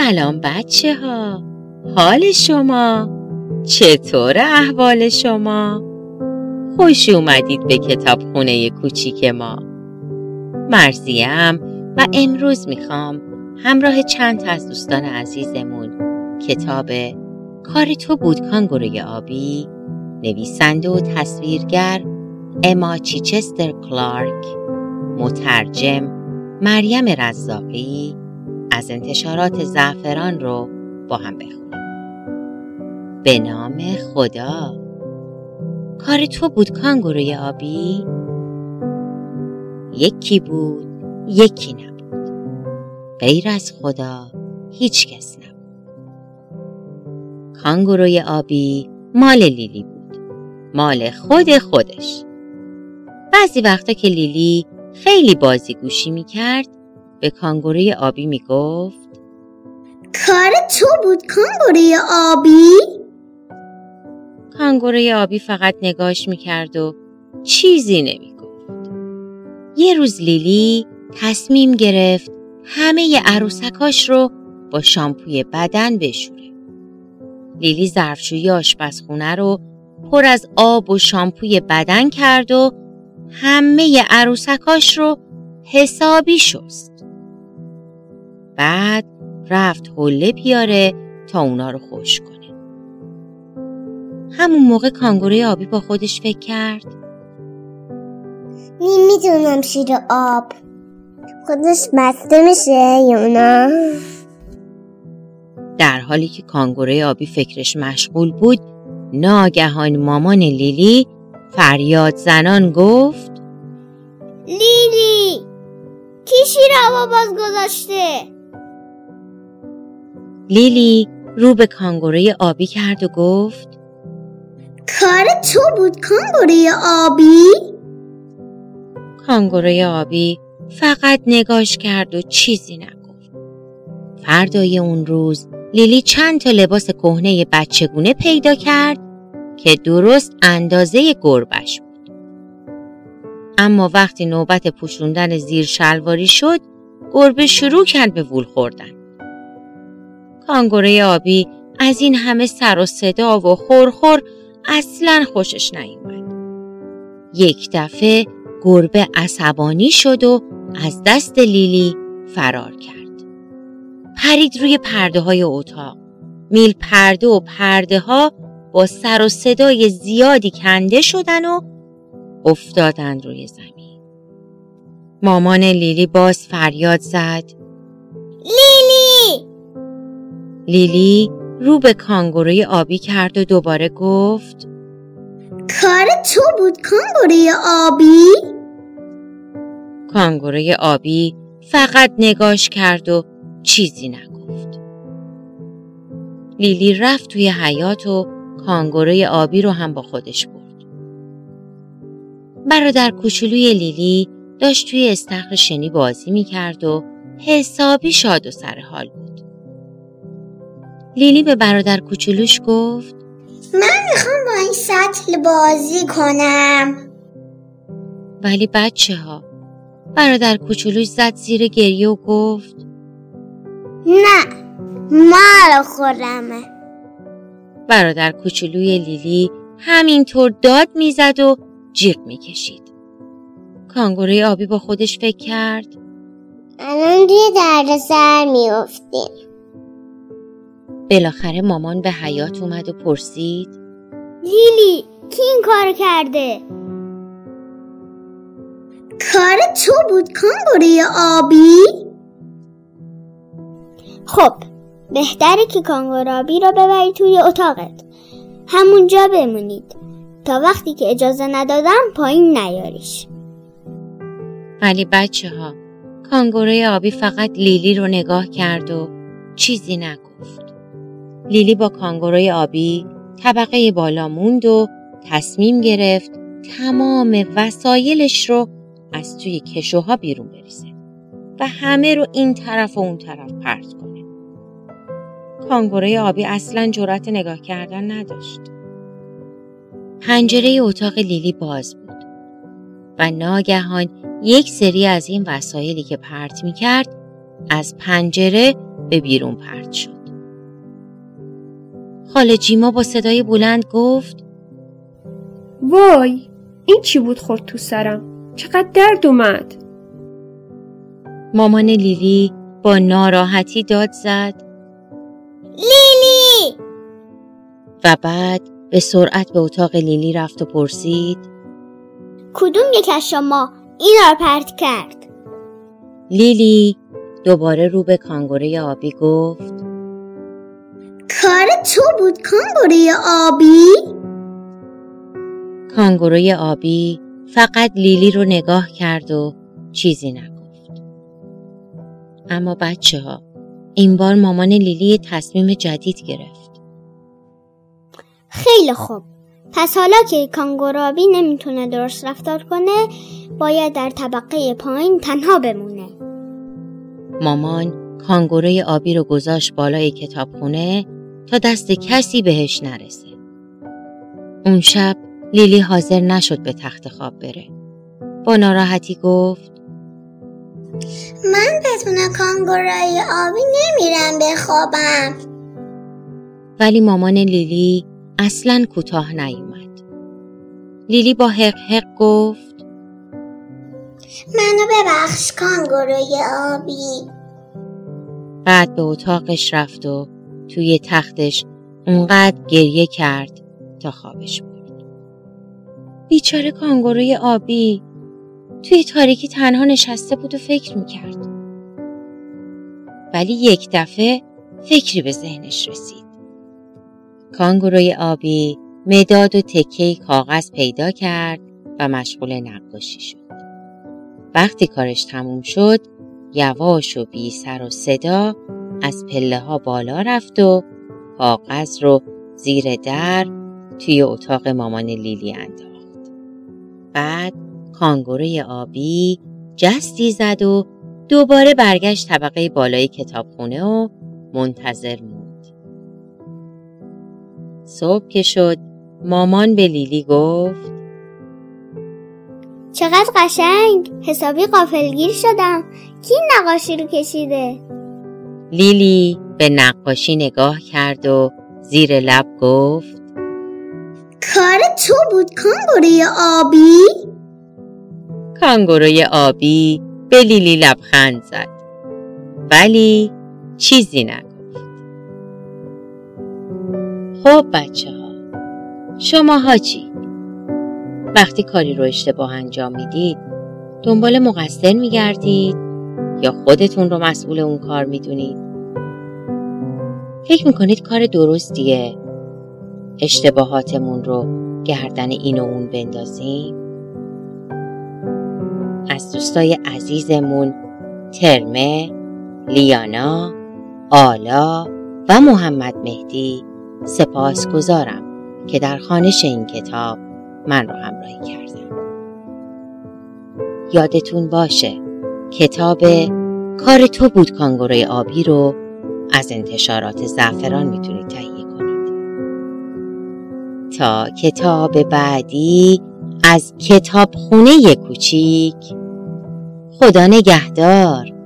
سلام بچه ها حال شما؟ چطور احوال شما؟ خوش اومدید به کتاب خونه کوچیک ما. مرزیم و امروز می‌خوام همراه چند از دوستان عزیزمون کتاب کار تو بود کانگوروی آبی نویسنده و تصویرگر اما چیچستر کلارک مترجم مریم رزاقی از انتشارات زعفران رو با هم بخونیم به نام خدا. کار تو بود کانگوروی آبی؟ یکی بود یکی نبود. غیر از خدا هیچ کس نبود. کانگوروی آبی مال لیلی بود. مال خود خودش. بعضی وقتا که لیلی خیلی بازی گوشی به کانگوروی آبی می گفت کار تو بود کانگوروی آبی؟ کانگوروی آبی فقط نگاش می کرد و چیزی نمی گفت. یه روز لیلی تصمیم گرفت همه عروسکاش رو با شامپوی بدن بشوره. لیلی ظرفشویی آشپزخونه رو پر از آب و شامپوی بدن کرد و همه عروسکاش رو حسابی شست. بعد رفت حله بیاره تا اونا رو خوش کنه. همون موقع کانگوروی آبی با خودش فکر کرد نمی‌دونم شیر آب خودش بسته میشه یا نه؟ در حالی که کانگوروی آبی فکرش مشغول بود ناگهان مامان لیلی فریاد زنان گفت لیلی کی شیر آب باز گذاشته؟ لیلی رو به کانگوروی آبی کرد و گفت کار تو بود کانگوروی آبی؟ کانگوروی آبی فقط نگاش کرد و چیزی نگفت. فردای اون روز لیلی چند تا لباس کهنه بچگونه پیدا کرد که درست اندازه گربش بود. اما وقتی نوبت پوشوندن زیر شلواری شد گربه شروع کرد به وول خوردن. کانگوروی آبی از این همه سر و صدا و خورخور اصلا خوشش نیومد. یک دفعه گربه عصبانی شد و از دست لیلی فرار کرد. پرید روی پرده های اتاق. میل پرده و پرده ها با سر و صدای زیادی کنده شدن و افتادن روی زمین. مامان لیلی باز فریاد زد. لیلی لیلی رو به کانگوروی آبی کرد و دوباره گفت کار تو بود کانگوروی آبی؟ کانگوروی آبی فقط نگاش کرد و چیزی نگفت. لیلی رفت توی حیات و کانگوروی آبی رو هم با خودش برد. برادر کوچولوی لیلی داشت توی استخر شنی بازی می کرد و حسابی شاد و سر حال بود. لیلی به برادر کوچولوش گفت من می‌خوام با این سطل بازی کنم. ولی بچه ها برادر کوچولوش زد زیر گریه و گفت نه مال خورمه. برادر کوچولوی لیلی همینطور داد می‌زد و جیغ می‌کشید. کانگوروی آبی با خودش فکر کرد الان توی درد سر میافتیم. بالاخره مامان به حیات اومد و پرسید لیلی کی این کار کرده؟ کار تو بود کانگوروی آبی؟ خب بهتره که کانگورو آبی رو ببری توی اتاقت همونجا بمونید تا وقتی که اجازه ندادم پایین نیاریش ولی بچه ها کانگوروی آبی فقط لیلی رو نگاه کرد و چیزی نگفت. لیلی با کانگوروی آبی طبقه بالا موند و تصمیم گرفت تمام وسایلش رو از توی کشوها بیرون بریزه و همه رو این طرف و اون طرف پرت کنه. کانگوروی آبی اصلا جرأت نگاه کردن نداشت. پنجره اتاق لیلی باز بود و ناگهان یک سری از این وسایلی که پرت می کرد از پنجره به بیرون پرت شد. خاله جیما با صدای بلند گفت وای این چی بود خورد تو سرم؟ چقدر درد اومد. مامان لیلی با ناراحتی داد زد. لیلی! و بعد به سرعت به اتاق لیلی رفت و پرسید کدوم یک از شما این را پرت کرد؟ لیلی دوباره رو به کانگوره آبی گفت تو بود کانگوره آبی کانگوروی آبی فقط لیلی رو نگاه کرد و چیزی نگفت. اما بچه ها این بار مامان لیلی تصمیم جدید گرفت. خیلی خوب پس حالا که کانگورابی نمی‌تونه درست رفتار کنه باید در طبقه پایین تنها بمونه مامان کانگوروی آبی رو گذاشت بالای کتابخونه تا دست کسی بهش نرسه. اون شب لیلی حاضر نشد به تخت خواب بره. با ناراحتی گفت من بدون کانگورای آبی نمیرم بخوابم ولی مامان لیلی اصلا کوتاه نیومد. لیلی با حق حق گفت منو ببخش کانگوروی آبی بعد به اتاقش رفت و توی تختش اونقدر گریه کرد تا خوابش برد. بیچاره کانگوروی آبی توی تاریکی تنها نشسته بود و فکر می‌کرد. ولی یک دفعه فکری به ذهنش رسید. کانگوروی آبی مداد و تکه کاغذ پیدا کرد و مشغول نقاشی شد. وقتی کارش تموم شد یواش و بی سر و صدا از پله ها بالا رفت و کاغذ رو زیر در توی اتاق مامان لیلی انداخت. بعد کانگوروی آبی جستی زد و دوباره برگشت طبقه بالای کتابخونه و منتظر موند. صبح که شد مامان به لیلی گفت چقدر قشنگ حسابی قافلگیر شدم کی نقاشی رو کشیده لیلی به نقاشی نگاه کرد و زیر لب گفت کار تو بود کانگوروی آبی؟ کانگوروی آبی به لیلی لبخند زد ولی چیزی نگفت. خب بچه ها شما ها چی؟ وقتی کاری رو اشتباه انجام می‌دید دنبال مقصر میگردید؟ یا خودتون رو مسئول اون کار می‌دونید. فکر می‌کنید کار درستیه؟ اشتباهاتمون رو گردن این و اون بندازیم؟ از دوستای عزیزمون ترمه، لیانا، آلا و محمد مهدی سپاس گذارم که در خانش این کتاب من رو همراهی کردم. یادتون باشه کتاب کار تو بود کانگوروی آبی رو از انتشارات زعفران می‌تونید تهیه کنید. تا کتاب بعدی از کتاب خونه کوچیک خدا نگهدار